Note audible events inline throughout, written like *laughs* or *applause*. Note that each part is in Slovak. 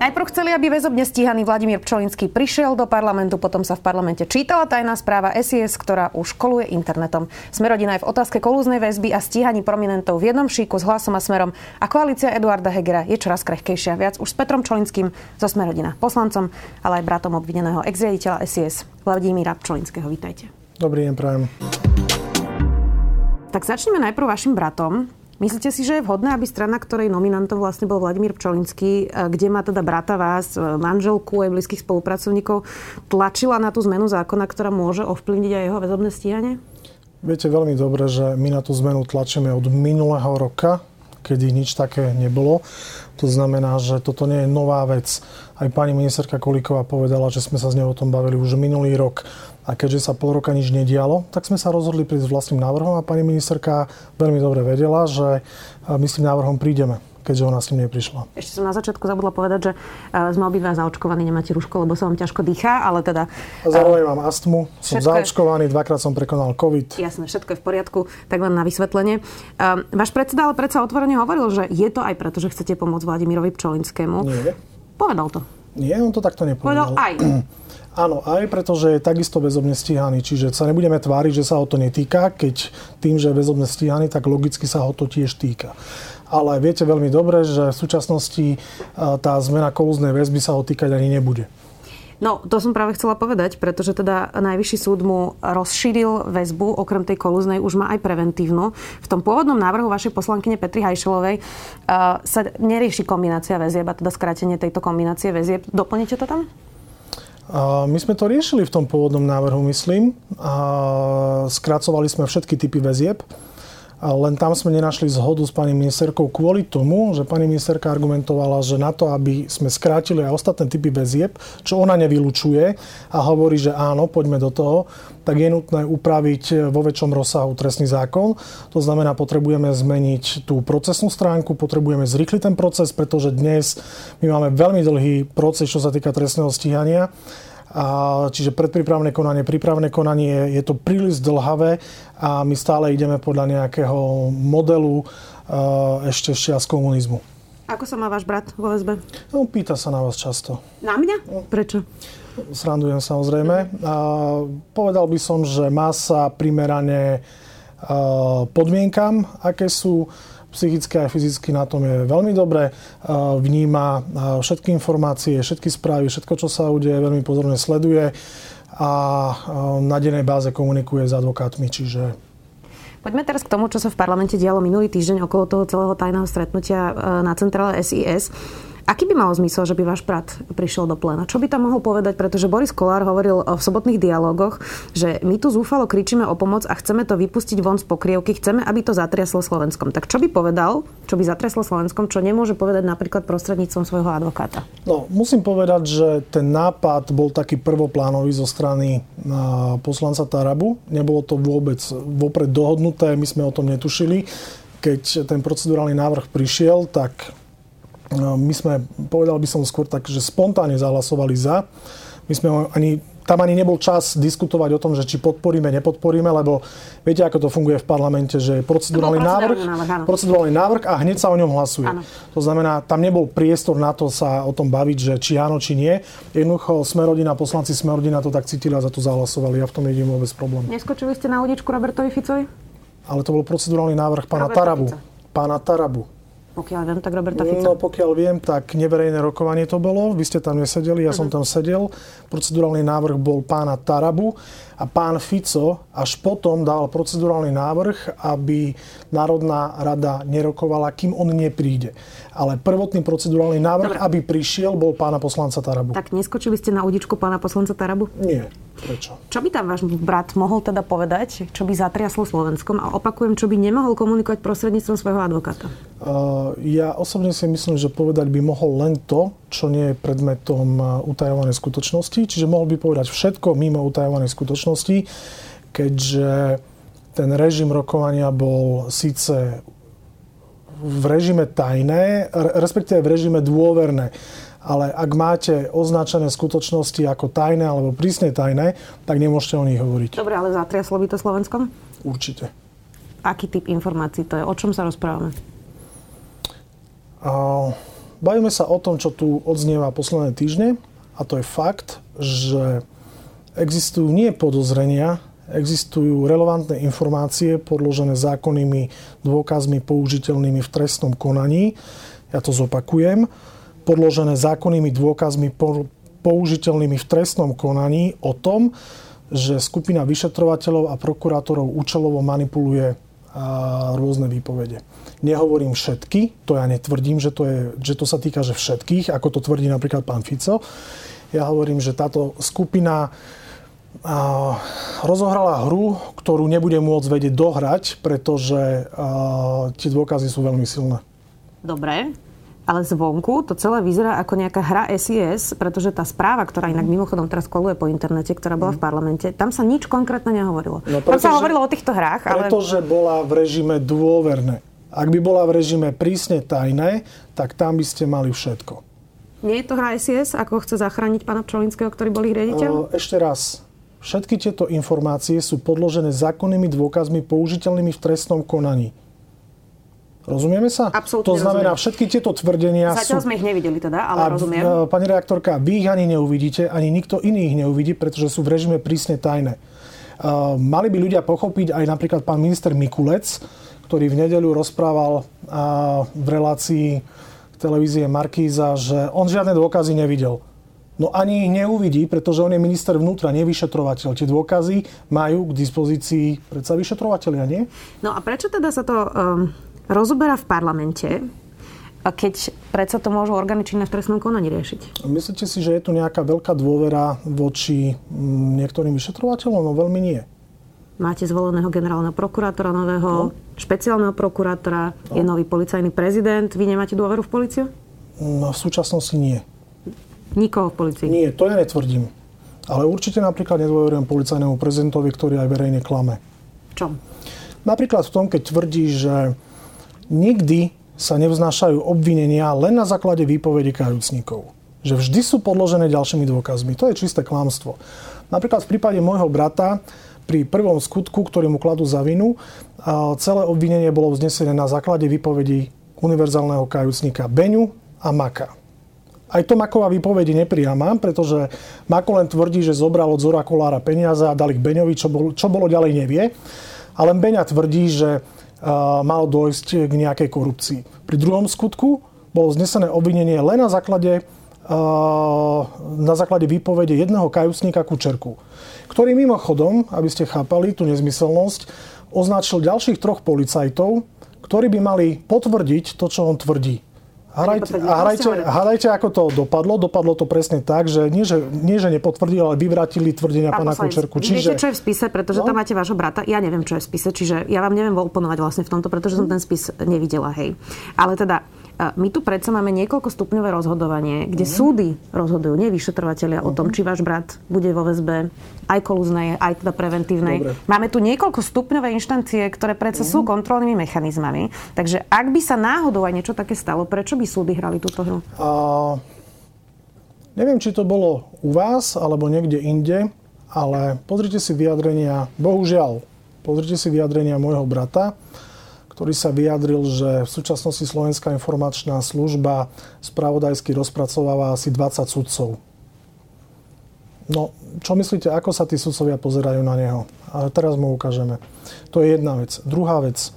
Najprv chceli, aby väzobne stíhaný Vladimír Pčolinský prišiel do parlamentu, potom sa v parlamente čítala tajná správa SIS, ktorá už koluje internetom. Smerodina je v otázke kolúznej väzby a stíhaní prominentov v jednom šíku s hlasom a smerom a koalícia Eduarda Hegera je čoraz krehkejšia. Viac už s Petrom Čolinským zo Smerodina, poslancom, ale aj bratom obvineného ex-riaditeľa SIS Vladimíra Pčolinského. Vítajte. Dobrý deň, prajem. Tak začneme najprv vašim bratom. Myslíte si, že je vhodné, aby strana, ktorej nominantom vlastne bol Vladimír Pčolinský, e, kde má teda brata vás, e, manželku aj blízkych spolupracovníkov, tlačila na tú zmenu zákona, ktorá môže ovplyvniť aj jeho väzobné stíhanie? Viete veľmi dobre, že my na tú zmenu tlačíme od minulého roka, kedy nič také nebolo. To znamená, že toto nie je nová vec. Aj pani ministerka Kolíková povedala, že sme sa s ňou o tom bavili už minulý rok. A keďže sa pol roka nič nedialo, tak sme sa rozhodli prísť s vlastným návrhom a pani ministerka veľmi dobre vedela, že my s tým návrhom prídeme keďže ona s tým neprišla. Ešte som na začiatku zabudla povedať, že sme obidva zaočkovaní, nemáte rúško, lebo sa vám ťažko dýchá, ale teda... Zároveň mám astmu, som zaočkovaný, je... dvakrát som prekonal COVID. Jasné, všetko je v poriadku, tak len na vysvetlenie. Váš predseda ale predsa otvorene hovoril, že je to aj preto, že chcete pomôcť Vladimirovi Pčolinskému. Nie. Povedal to. Nie, on to takto nepovedal. Povedal aj. *clears throat* Áno, aj pretože je takisto väzobne stíhaný. Čiže sa nebudeme tváriť, že sa ho to netýka, keď tým, že je väzobne stíhaný, tak logicky sa ho to tiež týka. Ale viete veľmi dobre, že v súčasnosti tá zmena kolúznej väzby sa ho týkať ani nebude. No, to som práve chcela povedať, pretože teda Najvyšší súd mu rozšíril väzbu, okrem tej kolúznej už má aj preventívnu. V tom pôvodnom návrhu vašej poslankyne Petry Hajšelovej uh, sa nerieši kombinácia väzieb a teda skrátenie tejto kombinácie väzieb. Doplníte to tam? My sme to riešili v tom pôvodnom návrhu, myslím. Skracovali sme všetky typy väzieb. Len tam sme nenašli zhodu s pani ministerkou kvôli tomu, že pani ministerka argumentovala, že na to, aby sme skrátili aj ostatné typy väzieb, čo ona nevylučuje a hovorí, že áno, poďme do toho, tak je nutné upraviť vo väčšom rozsahu trestný zákon. To znamená, potrebujeme zmeniť tú procesnú stránku, potrebujeme zrýchliť ten proces, pretože dnes my máme veľmi dlhý proces, čo sa týka trestného stíhania a, čiže predprípravné konanie, prípravné konanie, je to príliš dlhavé a my stále ideme podľa nejakého modelu ešte z komunizmu. Ako sa má váš brat vo väzbe? No, pýta sa na vás často. Na mňa? No. Prečo? Srandujem samozrejme. A povedal by som, že má sa primerane podmienkam, aké sú psychicky a fyzicky na tom je veľmi dobre, vníma všetky informácie, všetky správy, všetko, čo sa udeje, veľmi pozorne sleduje a na dennej báze komunikuje s advokátmi, čiže Poďme teraz k tomu, čo sa v parlamente dialo minulý týždeň okolo toho celého tajného stretnutia e, na centrále SIS. Aký by mal zmysel, že by váš brat prišiel do plena? Čo by tam mohol povedať? Pretože Boris Kolár hovoril v sobotných dialogoch, že my tu zúfalo kričíme o pomoc a chceme to vypustiť von z pokrievky, chceme, aby to zatriaslo Slovenskom. Tak čo by povedal, čo by zatriaslo Slovenskom, čo nemôže povedať napríklad prostredníctvom svojho advokáta? No, musím povedať, že ten nápad bol taký prvoplánový zo strany poslanca Tarabu. Nebolo to vôbec vopred dohodnuté, my sme o tom netušili. Keď ten procedurálny návrh prišiel, tak my sme, povedal by som skôr tak, že spontánne zahlasovali za. My sme ani, tam ani nebol čas diskutovať o tom, že či podporíme, nepodporíme, lebo viete, ako to funguje v parlamente, že je procedurálny návrh, návrh procedurálny návrh a hneď sa o ňom hlasuje. Áno. To znamená, tam nebol priestor na to sa o tom baviť, že či áno, či nie. Jednoducho Smerodina, poslanci Smerodina to tak cítili a za to zahlasovali. Ja v tom nevidím vôbec problém. Neskočili ste na udičku Robertovi Ficovi? Ale to bol procedurálny návrh pána Roberta Tarabu. Fico. Pána Tarabu. Pokiaľ viem, tak Roberta Fico. No, pokiaľ viem, tak neverejné rokovanie to bolo. Vy ste tam nesedeli, ja uh-huh. som mhm. tam sedel. Procedurálny návrh bol pána Tarabu a pán Fico až potom dal procedurálny návrh, aby Národná rada nerokovala, kým on nepríde. Ale prvotný procedurálny návrh, Dobre. aby prišiel, bol pána poslanca Tarabu. Tak neskočili ste na udičku pána poslanca Tarabu? Nie. Prečo? Čo by tam váš brat mohol teda povedať, čo by zatriaslo Slovenskom? A opakujem, čo by nemohol komunikovať prostredníctvom svojho advokáta? Uh, ja osobne si myslím, že povedať by mohol len to, čo nie je predmetom uh, utajovanej skutočnosti. Čiže mohol by povedať všetko mimo utajovanej skutočnosti, keďže ten režim rokovania bol síce v režime tajné, respektíve v režime dôverné. Ale ak máte označené skutočnosti ako tajné alebo prísne tajné, tak nemôžete o nich hovoriť. Dobre, ale zatriaslo by to Slovenskom? Určite. Aký typ informácií to je? O čom sa rozprávame? A, bavíme sa o tom, čo tu odznieva posledné týždne a to je fakt, že existujú nie podozrenia, existujú relevantné informácie podložené zákonnými dôkazmi použiteľnými v trestnom konaní. Ja to zopakujem podložené zákonnými dôkazmi použiteľnými v trestnom konaní o tom, že skupina vyšetrovateľov a prokurátorov účelovo manipuluje rôzne výpovede. Nehovorím všetky, to ja netvrdím, že to, je, že to sa týka že všetkých, ako to tvrdí napríklad pán Fico. Ja hovorím, že táto skupina rozohrala hru, ktorú nebude môcť vedieť dohrať, pretože tie dôkazy sú veľmi silné. Dobre, ale zvonku to celé vyzerá ako nejaká hra SIS, pretože tá správa, ktorá inak mimochodom teraz koluje po internete, ktorá bola v parlamente, tam sa nič konkrétne nehovorilo. No, pretože, tam sa hovorilo o týchto hrách, ale... Pretože bola v režime dôverné. Ak by bola v režime prísne tajné, tak tam by ste mali všetko. Nie je to hra SIS, ako chce zachrániť pána Pčolinského, ktorý bol ich riaditeľ? Ešte raz. Všetky tieto informácie sú podložené zákonnými dôkazmi použiteľnými v trestnom konaní. Rozumieme sa? Absolutne To znamená, rozumiem. všetky tieto tvrdenia Zatiaľ sú... sme ich nevideli teda, ale a, rozumiem. Pani reaktorka, vy ich ani neuvidíte, ani nikto iný ich neuvidí, pretože sú v režime prísne tajné. Uh, mali by ľudia pochopiť aj napríklad pán minister Mikulec, ktorý v nedeľu rozprával uh, v relácii televízie Markíza, že on žiadne dôkazy nevidel. No ani ich neuvidí, pretože on je minister vnútra, nevyšetrovateľ. Tie dôkazy majú k dispozícii predsa vyšetrovateľia, nie? No a prečo teda sa to um rozoberá v parlamente, keď predsa to môžu orgány činné v trestnom konaní riešiť? Myslíte si, že je tu nejaká veľká dôvera voči mm, niektorým vyšetrovateľom? No veľmi nie. Máte zvoleného generálneho prokurátora nového, no. špeciálneho prokurátora, no. je nový policajný prezident. Vy nemáte dôveru v policiu? No, v súčasnosti nie. Nikoho v policii? Nie, to ja netvrdím. Ale určite napríklad nedôverujem policajnému prezidentovi, ktorý aj verejne klame. V čom? Napríklad v tom, keď tvrdí, že nikdy sa nevznášajú obvinenia len na základe výpovedi kajúcnikov. Že vždy sú podložené ďalšími dôkazmi. To je čisté klamstvo. Napríklad v prípade môjho brata pri prvom skutku, ktorý mu kladú za vinu, celé obvinenie bolo vznesené na základe výpovedi univerzálneho kajúcnika Beňu a Maka. Aj to Maková výpovedi nepriama, pretože Mako len tvrdí, že zobral od Zora Kolára peniaze a dal ich Beňovi, čo bolo, čo bolo ďalej nevie. Ale Beňa tvrdí, že malo dojsť k nejakej korupcii. Pri druhom skutku bolo znesené obvinenie len na základe, na základe výpovede jedného kajúcníka Kučerku, ktorý mimochodom, aby ste chápali tú nezmyselnosť, označil ďalších troch policajtov, ktorí by mali potvrdiť to, čo on tvrdí. Hrajte, a hrajte, hrajte, ako to dopadlo. Dopadlo to presne tak, že nie, že, nie, že nepotvrdili, ale vyvratili tvrdenia pána Kučerku. Čiže... Viete, čo je v spise, pretože no? tam máte vášho brata. Ja neviem, čo je v spise, čiže ja vám neviem oponovať vlastne v tomto, pretože som ten spis nevidela, hej. Ale teda my tu predsa máme niekoľko stupňové rozhodovanie, kde mm. súdy rozhodujú, nie vyšetrovateľia, mm. o tom, mhm. či váš brat bude vo väzbe aj kolúznej, aj teda preventívnej. Dobre. Máme tu niekoľko stupňové inštancie, ktoré predsa mm. sú mhm. kontrolnými mechanizmami. Takže ak by sa náhodou aj niečo také stalo, prečo by súdy hrali túto hru? A, neviem, či to bolo u vás alebo niekde inde, ale pozrite si vyjadrenia, bohužiaľ, pozrite si vyjadrenia môjho brata ktorý sa vyjadril, že v súčasnosti Slovenská informačná služba spravodajsky rozpracováva asi 20 sudcov. No, čo myslíte, ako sa tí sudcovia pozerajú na neho? A teraz mu ukážeme. To je jedna vec. Druhá vec.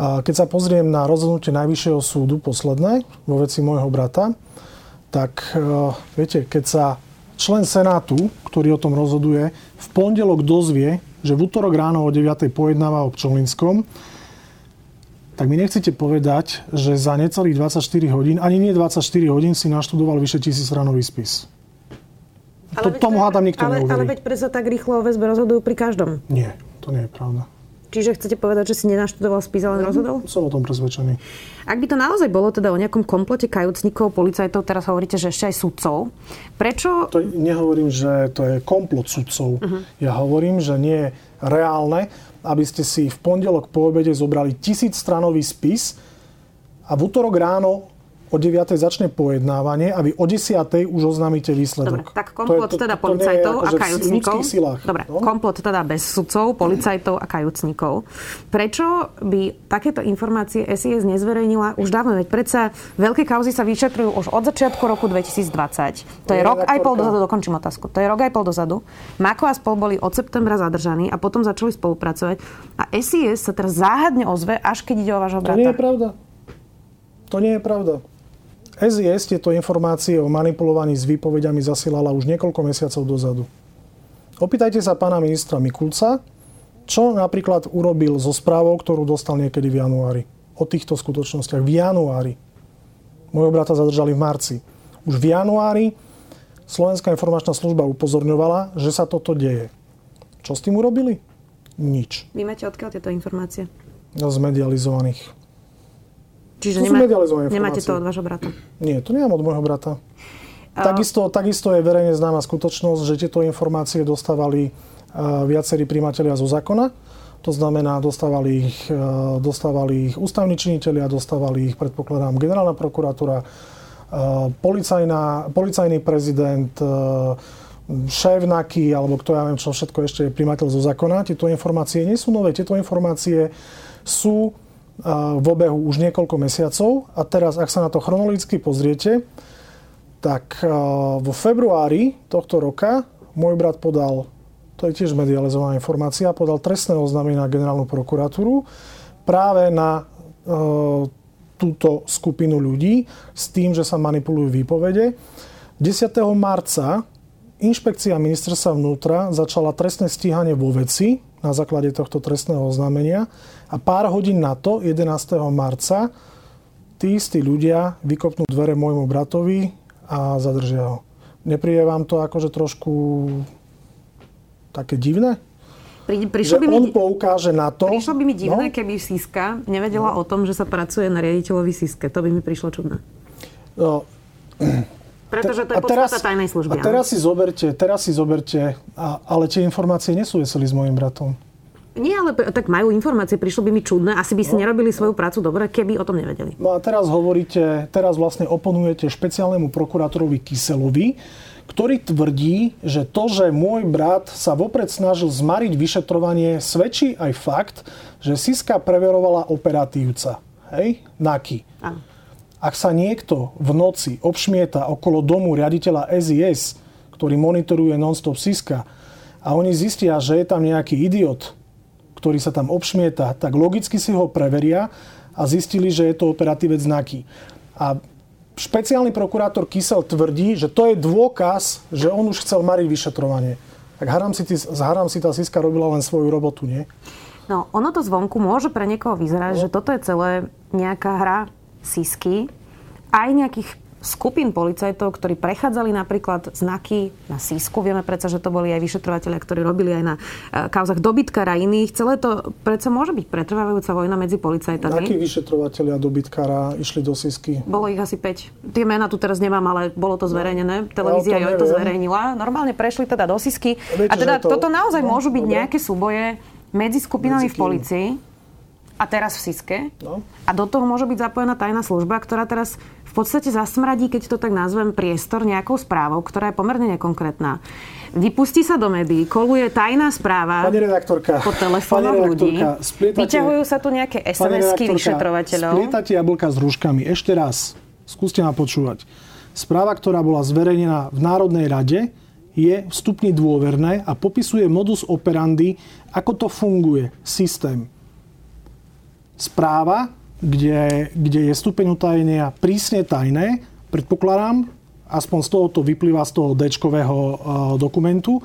Keď sa pozriem na rozhodnutie Najvyššieho súdu posledné vo veci môjho brata, tak e, viete, keď sa člen Senátu, ktorý o tom rozhoduje, v pondelok dozvie, že v útorok ráno o 9. pojednáva o Pčolinskom, tak mi nechcete povedať, že za necelých 24 hodín, ani nie 24 hodín si naštudoval vyše tisíc spis. Ale to, tomu hádam nikto ale, neuverí. Ale veď prečo tak rýchlo o väzbe rozhodujú pri každom? Nie, to nie je pravda. Čiže chcete povedať, že si nenaštudoval spis, ale rozhodol? Som o tom presvedčený. Ak by to naozaj bolo teda o nejakom komplote kajúcnikov, policajtov, teraz hovoríte, že ešte aj sudcov, prečo... To nehovorím, že to je komplot sudcov. Uh-huh. Ja hovorím, že nie je reálne, aby ste si v pondelok po obede zobrali tisíc stranový spis a v útorok ráno o 9. začne pojednávanie a vy o 10. už oznámite výsledok. Dobre, tak komplot teda policajtov a akože kajúcnikov. Silách, Dobre, no? komplot teda bez sudcov, policajtov a kajúcnikov. Prečo by takéto informácie SIS nezverejnila už dávno? Veď predsa veľké kauzy sa vyšetrujú už od začiatku roku 2020. To je rok aj pol dozadu, dokončím otázku. To je rok aj pol dozadu. Mako a spol boli od septembra zadržaní a potom začali spolupracovať. A SIS sa teraz záhadne ozve, až keď ide o vášho brata. To nie je pravda. To nie je pravda. SIS tieto informácie o manipulovaní s výpovediami zasielala už niekoľko mesiacov dozadu. Opýtajte sa pána ministra Mikulca, čo napríklad urobil so správou, ktorú dostal niekedy v januári. O týchto skutočnostiach. V januári. Môjho brata zadržali v marci. Už v januári Slovenská informačná služba upozorňovala, že sa toto deje. Čo s tým urobili? Nič. Vy máte odkiaľ tieto informácie? No, z medializovaných Čiže to nemá, nemáte to od vášho brata? Nie, to nemám od môjho brata. Takisto, takisto je verejne známa skutočnosť, že tieto informácie dostávali uh, viacerí príjmatelia zo zákona. To znamená, dostávali ich, uh, dostávali ich ústavní činiteľia, dostávali ich, predpokladám, generálna prokuratúra, uh, policajná, policajný prezident, šéf NAKY, alebo kto ja viem, čo všetko ešte je príjmateľ zo zákona. Tieto informácie nie sú nové. Tieto informácie sú v obehu už niekoľko mesiacov a teraz, ak sa na to chronologicky pozriete, tak vo februári tohto roka môj brat podal, to je tiež medializovaná informácia, podal trestné oznámenie na generálnu prokuratúru práve na túto skupinu ľudí s tým, že sa manipulujú výpovede. 10. marca inšpekcia ministerstva vnútra začala trestné stíhanie vo veci na základe tohto trestného oznámenia a pár hodín na to, 11. marca, tí istí ľudia vykopnú dvere môjmu bratovi a zadržia ho. Nepríde vám to akože trošku také divné? Pri, prišlo by mi, on poukáže na to... Prišlo by mi divné, no? keby Siska nevedela no. o tom, že sa pracuje na riaditeľovi Siske. To by mi prišlo čudné. No, pretože to je podstata tajnej služby. A teraz si zoberte, teraz si zoberte a, ale tie informácie nesúviseli s mojim bratom. Nie, ale tak majú informácie, prišlo by mi čudné, asi by si no, nerobili svoju prácu dobre, keby o tom nevedeli. No a teraz hovoríte, teraz vlastne oponujete špeciálnemu prokurátorovi Kyselovi, ktorý tvrdí, že to, že môj brat sa vopred snažil zmariť vyšetrovanie, svedčí aj fakt, že Siska preverovala operatívca. Hej? Naki. Áno. Ak sa niekto v noci obšmieta okolo domu riaditeľa SIS, ktorý monitoruje non-stop Siska, a oni zistia, že je tam nejaký idiot, ktorý sa tam obšmieta, tak logicky si ho preveria a zistili, že je to operatívec znaky. A špeciálny prokurátor Kysel tvrdí, že to je dôkaz, že on už chcel mariť vyšetrovanie. Tak haram si, haram si tá Siska robila len svoju robotu, nie? No, ono to zvonku môže pre niekoho vyzerať, no. že toto je celé nejaká hra Sisky, aj nejakých skupín policajtov, ktorí prechádzali napríklad znaky na sísku. Vieme predsa, že to boli aj vyšetrovateľia, ktorí robili aj na e, kauzach dobytkara a iných. Celé to predsa môže byť pretrvávajúca vojna medzi policajtami. Akí vyšetrovateľia dobytkara išli do sísky? Bolo ich asi 5. Tie mená tu teraz nemám, ale bolo to zverejnené. Televízia ja to, to zverejnila. Normálne prešli teda do sísky. Viete, a teda to... toto naozaj no, môžu byť dobre. nejaké súboje medzi skupinami medzi v policii a teraz v Siske. No. A do toho môže byť zapojená tajná služba, ktorá teraz v podstate zasmradí, keď to tak nazvem, priestor nejakou správou, ktorá je pomerne nekonkrétna. Vypustí sa do médií, koluje tajná správa pani redaktorka, po telefónoch ľudí. Vyťahujú sa tu nejaké SMS-ky vyšetrovateľov. Splietate jablka s rúškami. Ešte raz, skúste ma počúvať. Správa, ktorá bola zverejnená v Národnej rade, je v stupni dôverné a popisuje modus operandi, ako to funguje, systém správa, kde, kde je stupeň utajenia prísne tajné, predpokladám, aspoň z toho to vyplýva z toho d dokumentu,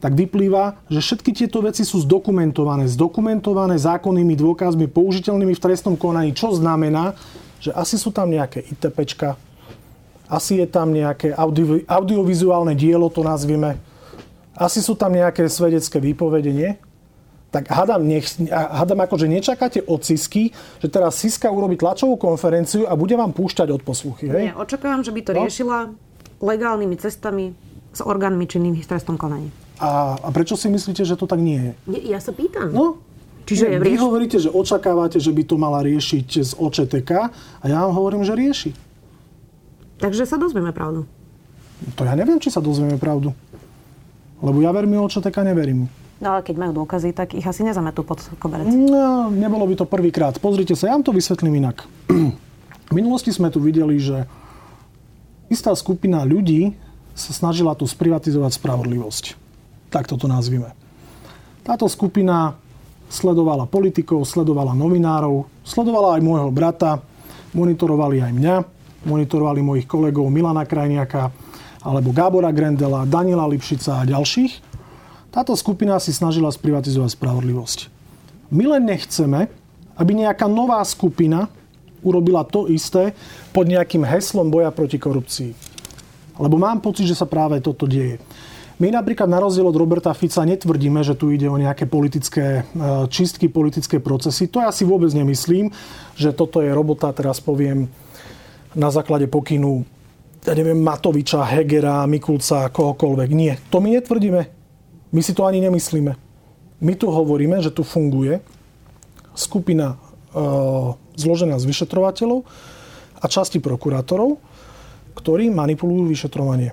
tak vyplýva, že všetky tieto veci sú zdokumentované. Zdokumentované zákonnými dôkazmi použiteľnými v trestnom konaní, čo znamená, že asi sú tam nejaké ITPčka, asi je tam nejaké audio, audiovizuálne dielo, to nazvime, asi sú tam nejaké svedecké výpovedenie tak hádam, nech, hádam že nečakáte od Sisky, že teraz Siska urobí tlačovú konferenciu a bude vám púšťať od posluchy. Hej? Nie, očakávam, že by to no? riešila legálnymi cestami s orgánmi činnými v trestnom konaní. A, a prečo si myslíte, že to tak nie je? Ja, ja sa pýtam. No, Čiže je vy rieš... hovoríte, že očakávate, že by to mala riešiť z OČTK a ja vám hovorím, že rieši. Takže sa dozvieme pravdu. To ja neviem, či sa dozvieme pravdu. Lebo ja verím OČTK, neverím. No ale keď majú dôkazy, tak ich asi nezametú pod koberec. No, nebolo by to prvýkrát. Pozrite sa, ja vám to vysvetlím inak. V minulosti sme tu videli, že istá skupina ľudí sa snažila tu sprivatizovať spravodlivosť. Tak toto nazvime. Táto skupina sledovala politikov, sledovala novinárov, sledovala aj môjho brata, monitorovali aj mňa, monitorovali mojich kolegov Milana Krajniaka, alebo Gábora Grendela, Daniela Lipšica a ďalších. Táto skupina si snažila sprivatizovať spravodlivosť. My len nechceme, aby nejaká nová skupina urobila to isté pod nejakým heslom boja proti korupcii. Lebo mám pocit, že sa práve toto deje. My napríklad na rozdiel od Roberta Fica netvrdíme, že tu ide o nejaké politické e, čistky, politické procesy. To ja si vôbec nemyslím, že toto je robota, teraz poviem, na základe pokynu ja neviem, Matoviča, Hegera, Mikulca, kohokoľvek. Nie, to my netvrdíme. My si to ani nemyslíme. My tu hovoríme, že tu funguje skupina e, zložená z vyšetrovateľov a časti prokurátorov, ktorí manipulujú vyšetrovanie.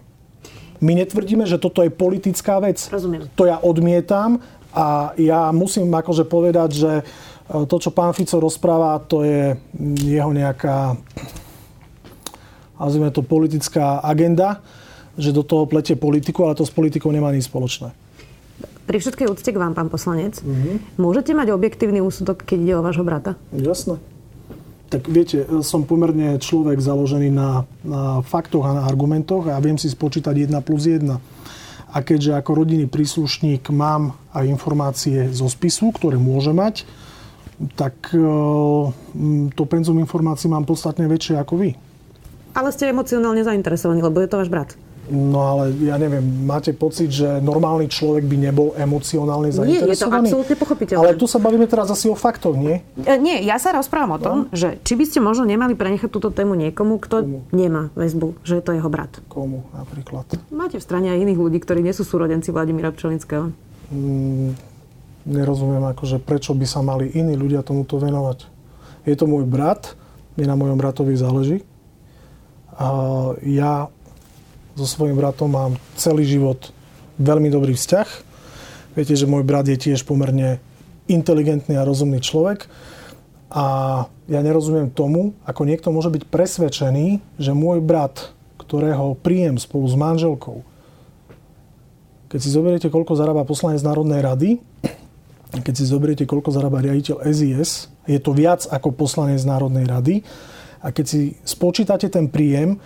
My netvrdíme, že toto je politická vec. Rozumiem. To ja odmietam a ja musím akože povedať, že e, to, čo pán Fico rozpráva, to je jeho nejaká nazvime to politická agenda, že do toho plete politiku, ale to s politikou nemá nič spoločné. Pri všetkej úcte k vám, pán poslanec, mm-hmm. môžete mať objektívny úsudok, keď ide o vášho brata? Jasné. Tak viete, som pomerne človek založený na, na faktoch a na argumentoch a viem si spočítať 1 plus 1. A keďže ako rodinný príslušník mám aj informácie zo spisu, ktoré môže mať, tak e, to penzum informácií mám podstatne väčšie ako vy. Ale ste emocionálne zainteresovaní, lebo je to váš brat. No ale ja neviem, máte pocit, že normálny človek by nebol emocionálne zainteresovaný? Nie, je to absolútne pochopiteľné. Ale tu sa bavíme teraz asi o faktoch, nie? E, nie, ja sa rozprávam o tom, no. že či by ste možno nemali prenechať túto tému niekomu, kto Komu? nemá väzbu, že je to jeho brat. Komu napríklad? Máte v strane aj iných ľudí, ktorí nie sú súrodenci Vladimíra Pčelinského. Mm, nerozumiem, akože prečo by sa mali iní ľudia tomuto venovať. Je to môj brat, mne na mojom bratovi záleží ja so svojím bratom mám celý život veľmi dobrý vzťah. Viete, že môj brat je tiež pomerne inteligentný a rozumný človek. A ja nerozumiem tomu, ako niekto môže byť presvedčený, že môj brat, ktorého príjem spolu s manželkou, keď si zoberiete, koľko zarába poslanec Národnej rady, keď si zoberiete, koľko zarába riaditeľ SIS, je to viac ako poslanec Národnej rady, a keď si spočítate ten príjem,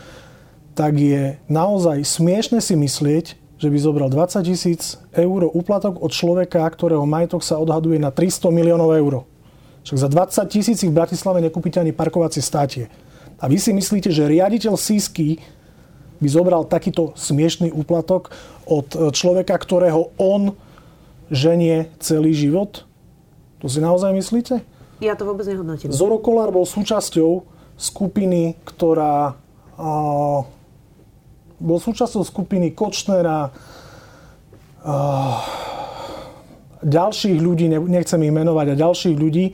tak je naozaj smiešne si myslieť, že by zobral 20 tisíc eur úplatok od človeka, ktorého majetok sa odhaduje na 300 miliónov eur. Však za 20 tisíc v Bratislave nekúpite ani parkovacie státie. A vy si myslíte, že riaditeľ Sisky by zobral takýto smiešný úplatok od človeka, ktorého on ženie celý život? To si naozaj myslíte? Ja to vôbec nehodnotím. Zoro Kolár bol súčasťou skupiny, ktorá uh, bol súčasťou skupiny Kočnera, ďalších ľudí, nechcem ich menovať, a ďalších ľudí,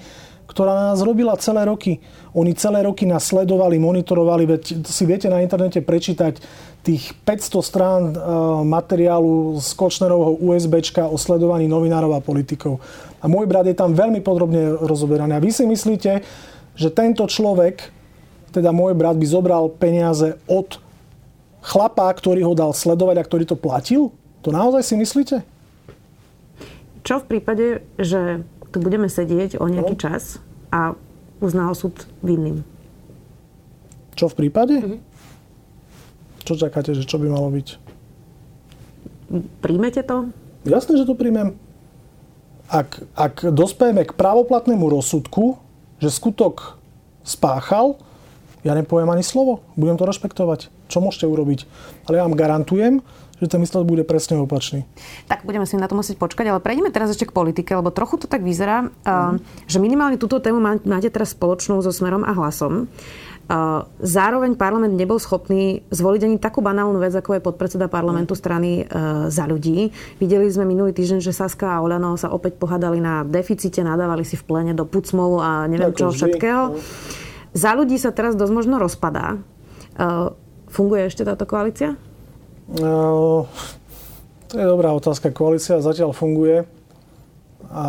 ktorá na nás robila celé roky. Oni celé roky nás sledovali, monitorovali, veď si viete na internete prečítať tých 500 strán uh, materiálu z Kočnerovho USBčka o sledovaní novinárov a politikov. A môj brat je tam veľmi podrobne rozoberaný. A vy si myslíte, že tento človek teda môj brat by zobral peniaze od chlapa, ktorý ho dal sledovať a ktorý to platil? To naozaj si myslíte? Čo v prípade, že tu budeme sedieť o nejaký no. čas a uznal súd vinným? Čo v prípade? Mm-hmm. Čo čakáte, že čo by malo byť? Príjmete to? Jasné, že to príjmem. Ak, ak dospejeme k právoplatnému rozsudku, že skutok spáchal, ja nepoviem ani slovo. Budem to rešpektovať. Čo môžete urobiť? Ale ja vám garantujem, že ten výsledok bude presne opačný. Tak budeme si na to musieť počkať, ale prejdeme teraz ešte k politike, lebo trochu to tak vyzerá, mm. že minimálne túto tému máte teraz spoločnú so Smerom a Hlasom. Zároveň parlament nebol schopný zvoliť ani takú banálnu vec, ako je podpredseda parlamentu mm. strany za ľudí. Videli sme minulý týždeň, že Saska a Olano sa opäť pohádali na deficite, nadávali si v plene do pucmov a neviem čo všetkého. No. Za ľudí sa teraz dosť možno rozpadá. Funguje ešte táto koalícia? Uh, to je dobrá otázka. Koalícia zatiaľ funguje. A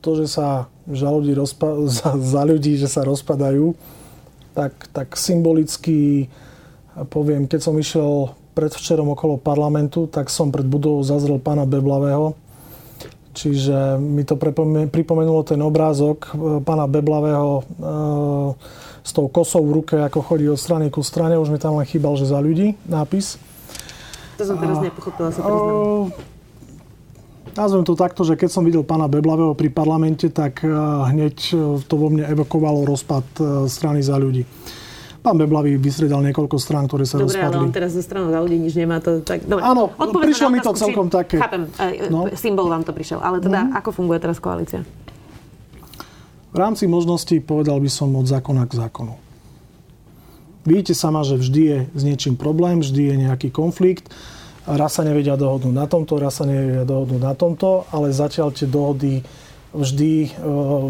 to, že sa za ľudí, *laughs* za, za ľudí že sa rozpadajú, tak, tak symbolicky poviem, keď som išiel predvčerom okolo parlamentu, tak som pred budovou zazrel pána Beblavého. Čiže mi to pripomenulo ten obrázok e, pána Beblavého e, s tou kosou v ruke, ako chodí od strany ku strane. Už mi tam len chýbal, že za ľudí nápis. To som teraz nepochopila, sa priznám. Nazvem to takto, že keď som videl pána Beblavého pri parlamente, tak e, hneď to vo mne evokovalo rozpad strany za ľudí. Pán Beblavý vysredal niekoľko strán, ktoré sa Dobre, rozpadli. Dobre, ale on teraz zo strany za ľudí nič nemá. To, tak, dobre. Áno, prišlo mi to celkom či, také. Chápem, no. symbol vám to prišiel. Ale teda, mm-hmm. ako funguje teraz koalícia? V rámci možností povedal by som od zákona k zákonu. Vidíte sama, že vždy je s niečím problém, vždy je nejaký konflikt. Raz sa nevedia dohodnúť na tomto, raz sa nevedia dohodnúť na tomto, ale zatiaľ tie dohody vždy e,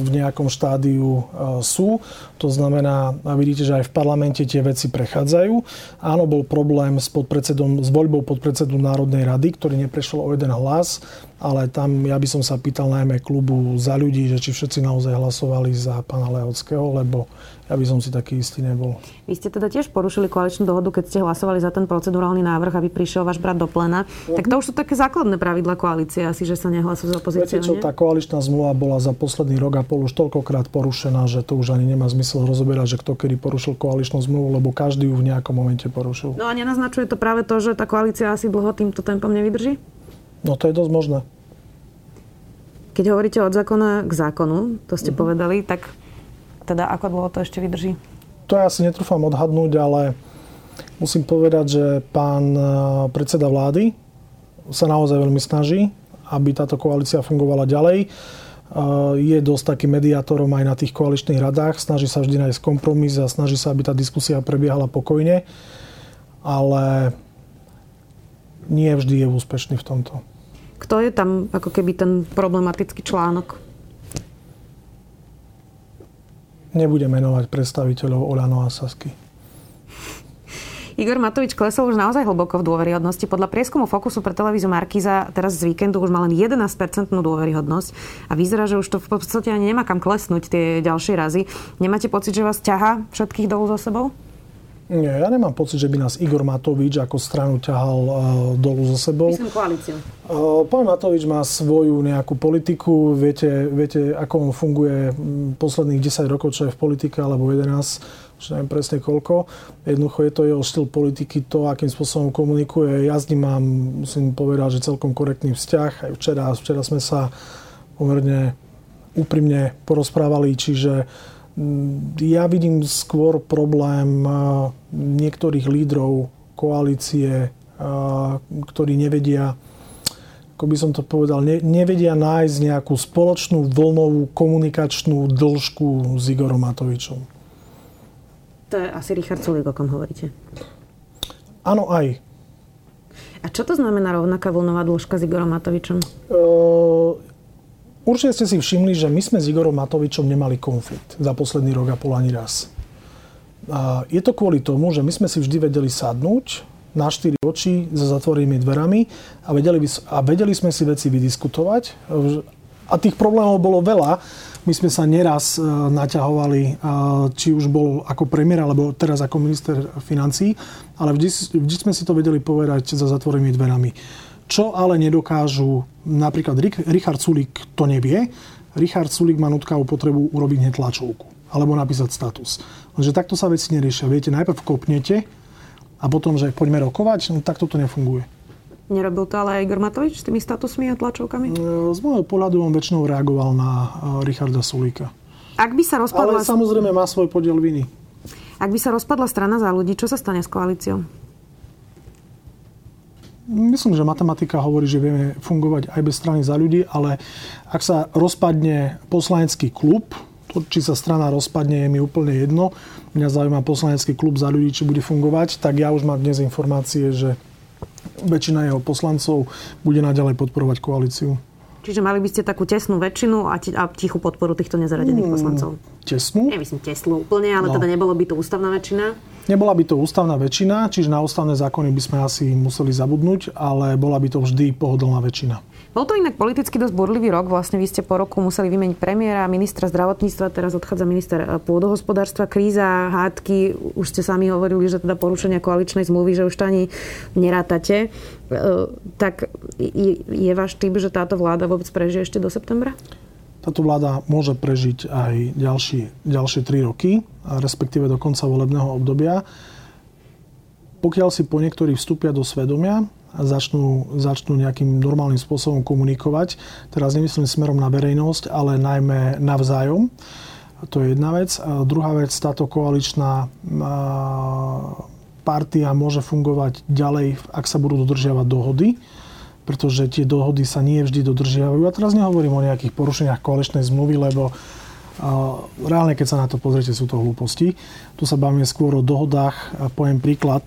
v nejakom štádiu e, sú. To znamená, a vidíte, že aj v parlamente tie veci prechádzajú. Áno, bol problém s, podpredsedom, s voľbou podpredsedu Národnej rady, ktorý neprešiel o jeden hlas, ale tam ja by som sa pýtal najmä klubu za ľudí, že či všetci naozaj hlasovali za pána Lehockého, lebo ja by som si taký istý nebol. Vy ste teda tiež porušili koaličnú dohodu, keď ste hlasovali za ten procedurálny návrh, aby prišiel váš brat do plena. Uh-huh. Tak to už sú také základné pravidla koalície, asi, že sa nehlasuje z opozície. Viete čo, tá koaličná zmluva bola za posledný rok a pol už toľkokrát porušená, že to už ani nemá zmysel rozoberať, že kto kedy porušil koaličnú zmluvu, lebo každý ju v nejakom momente porušil. No a nenaznačuje to práve to, že tá koalícia asi dlho týmto tempom nevydrží? No to je dosť možné. Keď hovoríte od zákona k zákonu, to ste uh-huh. povedali, tak teda ako dlho to ešte vydrží? To ja si netrúfam odhadnúť, ale musím povedať, že pán e, predseda vlády sa naozaj veľmi snaží, aby táto koalícia fungovala ďalej. E, je dosť taký mediátorom aj na tých koaličných radách, snaží sa vždy nájsť kompromis a snaží sa, aby tá diskusia prebiehala pokojne, ale nie vždy je úspešný v tomto. Kto je tam ako keby ten problematický článok? Nebudem menovať predstaviteľov Oľano a Sasky. Igor Matovič klesol už naozaj hlboko v dôveryhodnosti. Podľa prieskumu Fokusu pre televíziu Markíza teraz z víkendu už má len 11% dôveryhodnosť a vyzerá, že už to v podstate ani nemá kam klesnúť tie ďalšie razy. Nemáte pocit, že vás ťaha všetkých dolu za sebou? Nie, ja nemám pocit, že by nás Igor Matovič ako stranu ťahal uh, dolu so sebou. Myslím koalíciu. Uh, pán Matovič má svoju nejakú politiku, viete, viete ako on funguje posledných 10 rokov, čo je v politike, alebo 11, už neviem presne koľko. Jednoducho je to jeho štýl politiky, to, akým spôsobom komunikuje. Ja s ním mám, musím povedať, že celkom korektný vzťah. Aj včera, včera sme sa pomerne úprimne porozprávali, čiže ja vidím skôr problém niektorých lídrov koalície, ktorí nevedia, ako by som to povedal, ne, nevedia nájsť nejakú spoločnú vlnovú komunikačnú dĺžku s Igorom Matovičom. To je asi Richard Sulik, o kom hovoríte. Áno, aj. A čo to znamená rovnaká vlnová dĺžka s Igorom Matovičom? Uh, Určite ste si všimli, že my sme s Igorom Matovičom nemali konflikt za posledný rok a pol ani raz. A je to kvôli tomu, že my sme si vždy vedeli sadnúť na štyri oči za zatvorenými dverami a vedeli, a vedeli sme si veci vydiskutovať. A tých problémov bolo veľa. My sme sa neraz e, naťahovali, e, či už bol ako premiér, alebo teraz ako minister financí, ale vždy, vždy sme si to vedeli povedať za zatvorenými dverami. Čo ale nedokážu, napríklad Richard Sulik to nevie, Richard Sulik má nutkavú potrebu urobiť hneď tlačovku alebo napísať status. Lenže takto sa veci neriešia. Viete, najprv kopnete a potom, že poďme rokovať, no tak toto nefunguje. Nerobil to ale aj Igor Matovič s tými statusmi a tlačovkami? Z môjho pohľadu on väčšinou reagoval na e, Richarda Sulíka. Ak by sa rozpadla... Ale samozrejme má svoj podiel viny. Ak by sa rozpadla strana za ľudí, čo sa stane s koalíciou? Myslím, že matematika hovorí, že vieme fungovať aj bez strany za ľudí, ale ak sa rozpadne poslanecký klub, to, či sa strana rozpadne, je mi úplne jedno. Mňa zaujíma poslanecký klub za ľudí, či bude fungovať, tak ja už mám dnes informácie, že väčšina jeho poslancov bude naďalej podporovať koalíciu. Čiže mali by ste takú tesnú väčšinu a, a tichú podporu týchto nezaradených mm, poslancov? Tesnú? Nemyslím tesnú úplne, ale no. teda nebolo by to ústavná väčšina? Nebola by to ústavná väčšina, čiže na ústavné zákony by sme asi museli zabudnúť, ale bola by to vždy pohodlná väčšina. Bol to inak politicky dosť burlivý rok. Vlastne vy ste po roku museli vymeniť premiéra, ministra zdravotníctva, teraz odchádza minister eh, pôdohospodárstva. Kríza, hádky, už ste sami hovorili, že teda porušenia koaličnej zmluvy, že už to ani nerátate. Eh, tak je váš typ, že táto vláda vôbec prežije ešte do septembra? Táto vláda môže prežiť aj ďalšie, ďalšie tri roky, respektíve do konca volebného obdobia. Pokiaľ si po niektorí vstúpia do svedomia a začnú, začnú nejakým normálnym spôsobom komunikovať, teraz nemyslím smerom na verejnosť, ale najmä navzájom, to je jedna vec. A druhá vec, táto koaličná partia môže fungovať ďalej, ak sa budú dodržiavať dohody pretože tie dohody sa nie vždy dodržiavajú. A teraz nehovorím o nejakých porušeniach koaličnej zmluvy, lebo reálne, keď sa na to pozriete, sú to hlúposti. Tu sa bavíme skôr o dohodách. Poviem príklad.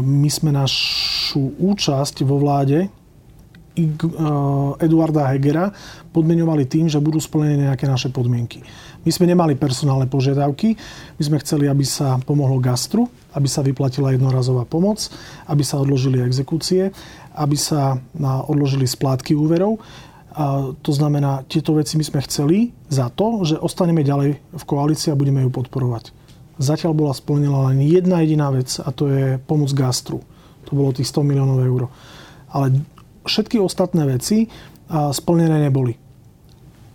My sme našu účasť vo vláde Eduarda Hegera podmeňovali tým, že budú splnené nejaké naše podmienky. My sme nemali personálne požiadavky, my sme chceli, aby sa pomohlo gastru, aby sa vyplatila jednorazová pomoc, aby sa odložili exekúcie aby sa odložili splátky úverov. A to znamená, tieto veci my sme chceli za to, že ostaneme ďalej v koalícii a budeme ju podporovať. Zatiaľ bola splnená len jedna jediná vec a to je pomoc gastru. To bolo tých 100 miliónov eur. Ale všetky ostatné veci splnené neboli.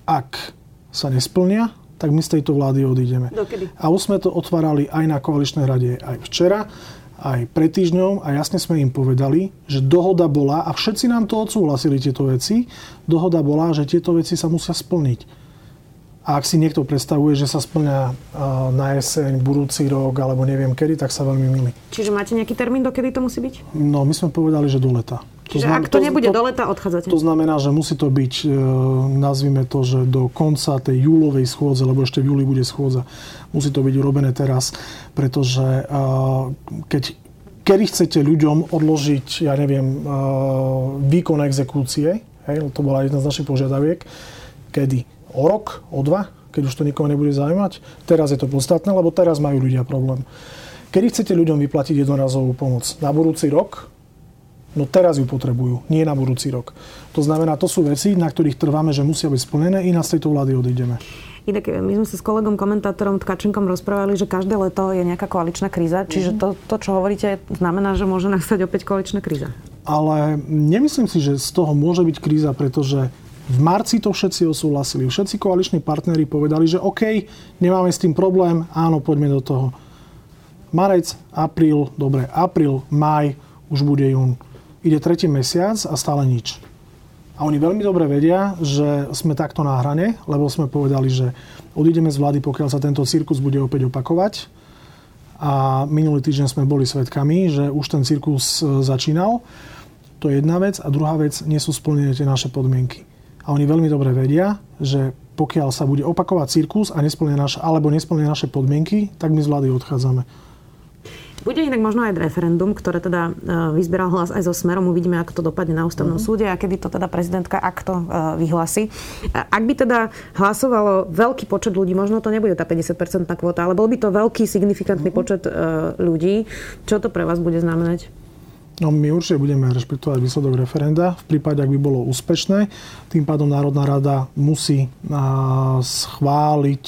Ak sa nesplnia, tak my z tejto vlády odídeme. Dokedy? A už sme to otvárali aj na koaličnej rade aj včera aj pred týždňom a jasne sme im povedali, že dohoda bola, a všetci nám to odsúhlasili tieto veci, dohoda bola, že tieto veci sa musia splniť. A ak si niekto predstavuje, že sa splňa na jeseň, budúci rok alebo neviem kedy, tak sa veľmi milí. Čiže máte nejaký termín, dokedy to musí byť? No, my sme povedali, že do leta. To znam, ak to, to nebude to, do leta, odchádzate? To znamená, že musí to byť, e, nazvime to, že do konca tej júlovej schôdze, lebo ešte v júli bude schôdza, musí to byť urobené teraz, pretože e, keď kedy chcete ľuďom odložiť, ja neviem, e, výkon exekúcie, hej, to bola jedna z našich požiadaviek, kedy? o rok, o dva, keď už to nikoho nebude zaujímať. Teraz je to podstatné, lebo teraz majú ľudia problém. Kedy chcete ľuďom vyplatiť jednorazovú pomoc? Na budúci rok? No teraz ju potrebujú, nie na budúci rok. To znamená, to sú veci, na ktorých trváme, že musia byť splnené, iná z tejto vlády odídeme. Inak my sme sa s kolegom komentátorom Tkačenkom rozprávali, že každé leto je nejaká koaličná kríza. Čiže mhm. to, to, čo hovoríte, znamená, že môže nastať opäť koaličná kríza. Ale nemyslím si, že z toho môže byť kríza, pretože v marci to všetci osúhlasili. Všetci koaliční partnery povedali, že OK, nemáme s tým problém, áno, poďme do toho. Marec, apríl, dobre, apríl, maj, už bude jún. Ide tretí mesiac a stále nič. A oni veľmi dobre vedia, že sme takto na hrane, lebo sme povedali, že odídeme z vlády, pokiaľ sa tento cirkus bude opäť opakovať. A minulý týždeň sme boli svedkami, že už ten cirkus e, začínal. To je jedna vec. A druhá vec, nie sú splnené tie naše podmienky. A oni veľmi dobre vedia, že pokiaľ sa bude opakovať cirkus a nesplnia naše, alebo nesplnia naše podmienky, tak my z vlády odchádzame. Bude inak možno aj referendum, ktoré teda e, vyzberal hlas aj so Smerom. Uvidíme, ako to dopadne na ústavnom uh-huh. súde a kedy to teda prezidentka, ak to e, vyhlasí. Ak by teda hlasovalo veľký počet ľudí, možno to nebude tá 50-percentná kvota, ale bol by to veľký, signifikantný uh-huh. počet e, ľudí. Čo to pre vás bude znamenať? No, my určite budeme rešpektovať výsledok referenda. V prípade, ak by bolo úspešné, tým pádom Národná rada musí schváliť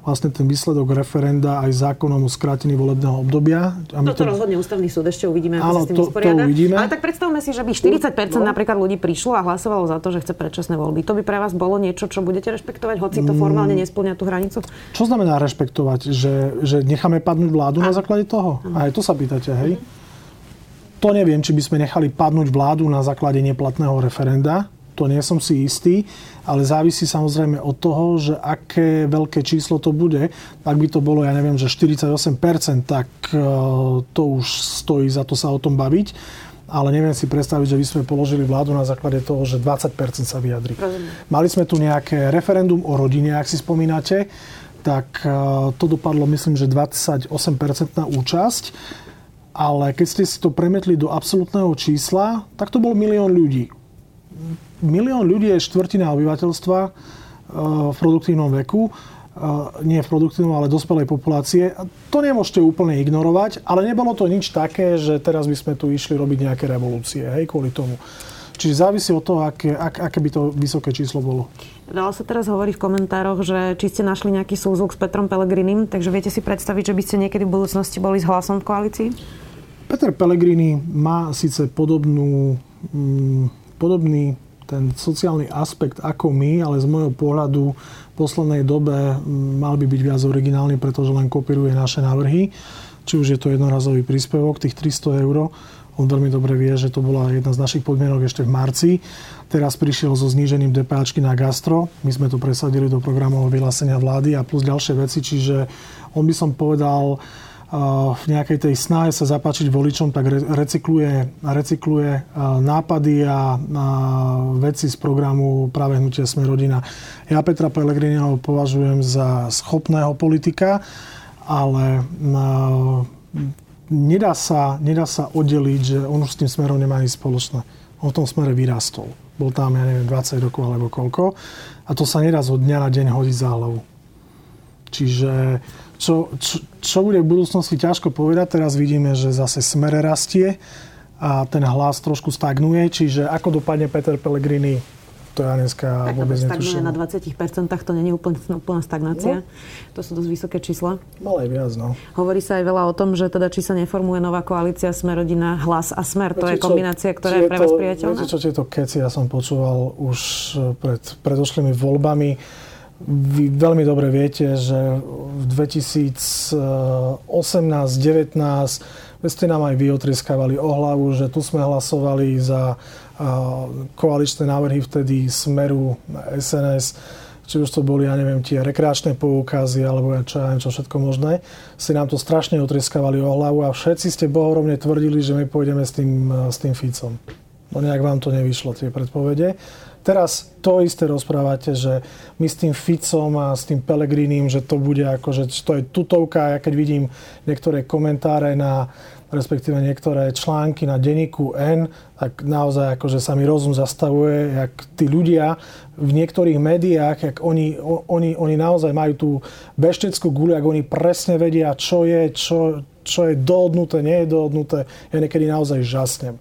vlastne ten výsledok referenda aj zákonom o skrátení volebného obdobia. A Toto to... rozhodne ústavný súd, ešte uvidíme, ako Áno, sa s tým to, to uvidíme. Ale tak predstavme si, že by 40% no. napríklad ľudí prišlo a hlasovalo za to, že chce predčasné voľby. To by pre vás bolo niečo, čo budete rešpektovať, hoci to mm. formálne nesplňa tú hranicu? Čo znamená rešpektovať? Že, že necháme padnúť vládu a. na základe toho? A aj to sa pýtate, hej? Mm. To neviem, či by sme nechali padnúť vládu na základe neplatného referenda. To nie som si istý, ale závisí samozrejme od toho, že aké veľké číslo to bude. Ak by to bolo, ja neviem, že 48%, tak e, to už stojí za to sa o tom baviť. Ale neviem si predstaviť, že by sme položili vládu na základe toho, že 20% sa vyjadri. Mali sme tu nejaké referendum o rodine, ak si spomínate tak e, to dopadlo, myslím, že 28% na účasť ale keď ste si to premetli do absolútneho čísla, tak to bol milión ľudí. Milión ľudí je štvrtina obyvateľstva eh, v produktívnom veku. Eh, nie v produktívnom, ale dospelej populácie. To nemôžete úplne ignorovať, ale nebolo to nič také, že teraz by sme tu išli robiť nejaké revolúcie, hej, kvôli tomu. Čiže závisí od toho, aké, ak, aké by to vysoké číslo bolo. Dalo sa teraz hovoriť v komentároch, že či ste našli nejaký súzvuk s Petrom Pelegrinim, takže viete si predstaviť, že by ste niekedy v budúcnosti boli s hlasom v koalícii? Peter Pellegrini má síce podobnú, mm, podobný ten sociálny aspekt ako my, ale z môjho pohľadu v poslednej dobe mm, mal by byť viac originálny, pretože len kopíruje naše návrhy. Či už je to jednorazový príspevok, tých 300 eur, on veľmi dobre vie, že to bola jedna z našich podmienok ešte v marci. Teraz prišiel so znížením DPAčky na gastro. My sme to presadili do programového vyhlásenia vlády a plus ďalšie veci. Čiže on by som povedal, v nejakej tej snahe sa zapáčiť voličom, tak recykluje, recykluje nápady a veci z programu práve hnutia Sme rodina. Ja Petra Pellegriniho považujem za schopného politika, ale nedá sa, nedá sa oddeliť, že on už s tým smerom nemá nič spoločné. On v tom smere vyrastol. Bol tam, ja neviem, 20 rokov alebo koľko. A to sa nedá zo dňa na deň hodiť za hlavu. Čiže čo, čo, čo bude v budúcnosti ťažko povedať. Teraz vidíme, že zase smere rastie a ten hlas trošku stagnuje. Čiže ako dopadne Peter Pellegrini to ja dneska tak, vôbec netuším. na 20% to není úplne, úplná stagnácia. No. To sú dosť vysoké čísla. Malé viac, no. Hovorí sa aj veľa o tom, že teda či sa neformuje nová koalícia Smer rodina, hlas a Smer. To je kombinácia, ktorá je pre vás priateľná? Viete čo, tieto keci ja som počúval už pred predošlými voľbami. Vy veľmi dobre viete, že v 2018-19 ste nám aj vy otrieskávali o hlavu, že tu sme hlasovali za koaličné návrhy vtedy Smeru, SNS, či už to boli, ja neviem, tie rekreačné poukazy, alebo čo, ja neviem, čo všetko možné, si nám to strašne otrieskávali o hlavu a všetci ste bohorovne tvrdili, že my pôjdeme s tým, s tým Ficom. No nejak vám to nevyšlo, tie predpovede. Teraz to isté rozprávate, že my s tým Ficom a s tým Pelegrinim, že to bude ako, že to je tutovka. Ja keď vidím niektoré komentáre na, respektíve niektoré články na denníku N, tak naozaj akože sa mi rozum zastavuje, jak tí ľudia v niektorých médiách, jak oni, oni, oni naozaj majú tú bešteckú guľu, ak oni presne vedia, čo je, čo, čo je dohodnuté, nie je dohodnuté. Ja niekedy naozaj žasnem.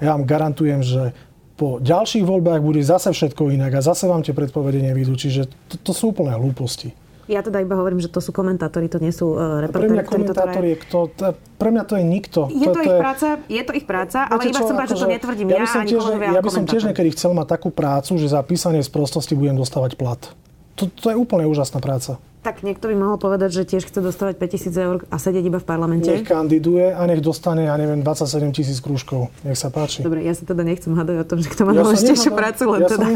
Ja vám garantujem, že po ďalších voľbách bude zase všetko inak a zase vám tie predpovede nevídu. Čiže to, to sú úplné hlúposti. Ja teda iba hovorím, že to sú komentátori, to nie sú uh, reportéri. Pre mňa komentátor je kto? To, pre mňa to je nikto. Je to, to, ich je... práca, je to ich práca, ale iba chcem povedať, že to akože netvrdím ja, ja som tiež, ja by som tiež niekedy chcel mať takú prácu, že za písanie z prostosti budem dostávať plat. To, to je úplne úžasná práca. Tak niekto by mohol povedať, že tiež chce dostávať 5000 eur a sedieť iba v parlamente. Nech kandiduje a nech dostane, ja neviem, 27 tisíc krúžkov. Nech sa páči. Dobre, ja sa teda nechcem hádať o tom, že kto má ja dôležitejšiu prácu. Len ja teda.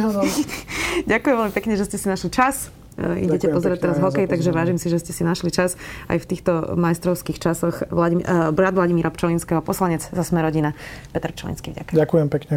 *laughs* Ďakujem veľmi pekne, že ste si našli čas. Uh, idete Ďakujem pozrieť teraz hokej, takže vážim si, že ste si našli čas aj v týchto majstrovských časoch. Vladim, uh, brat Vladimíra Pčolinského, poslanec za Smerodina, Peter Pčolinský. Ďakujem. Ďakujem pekne.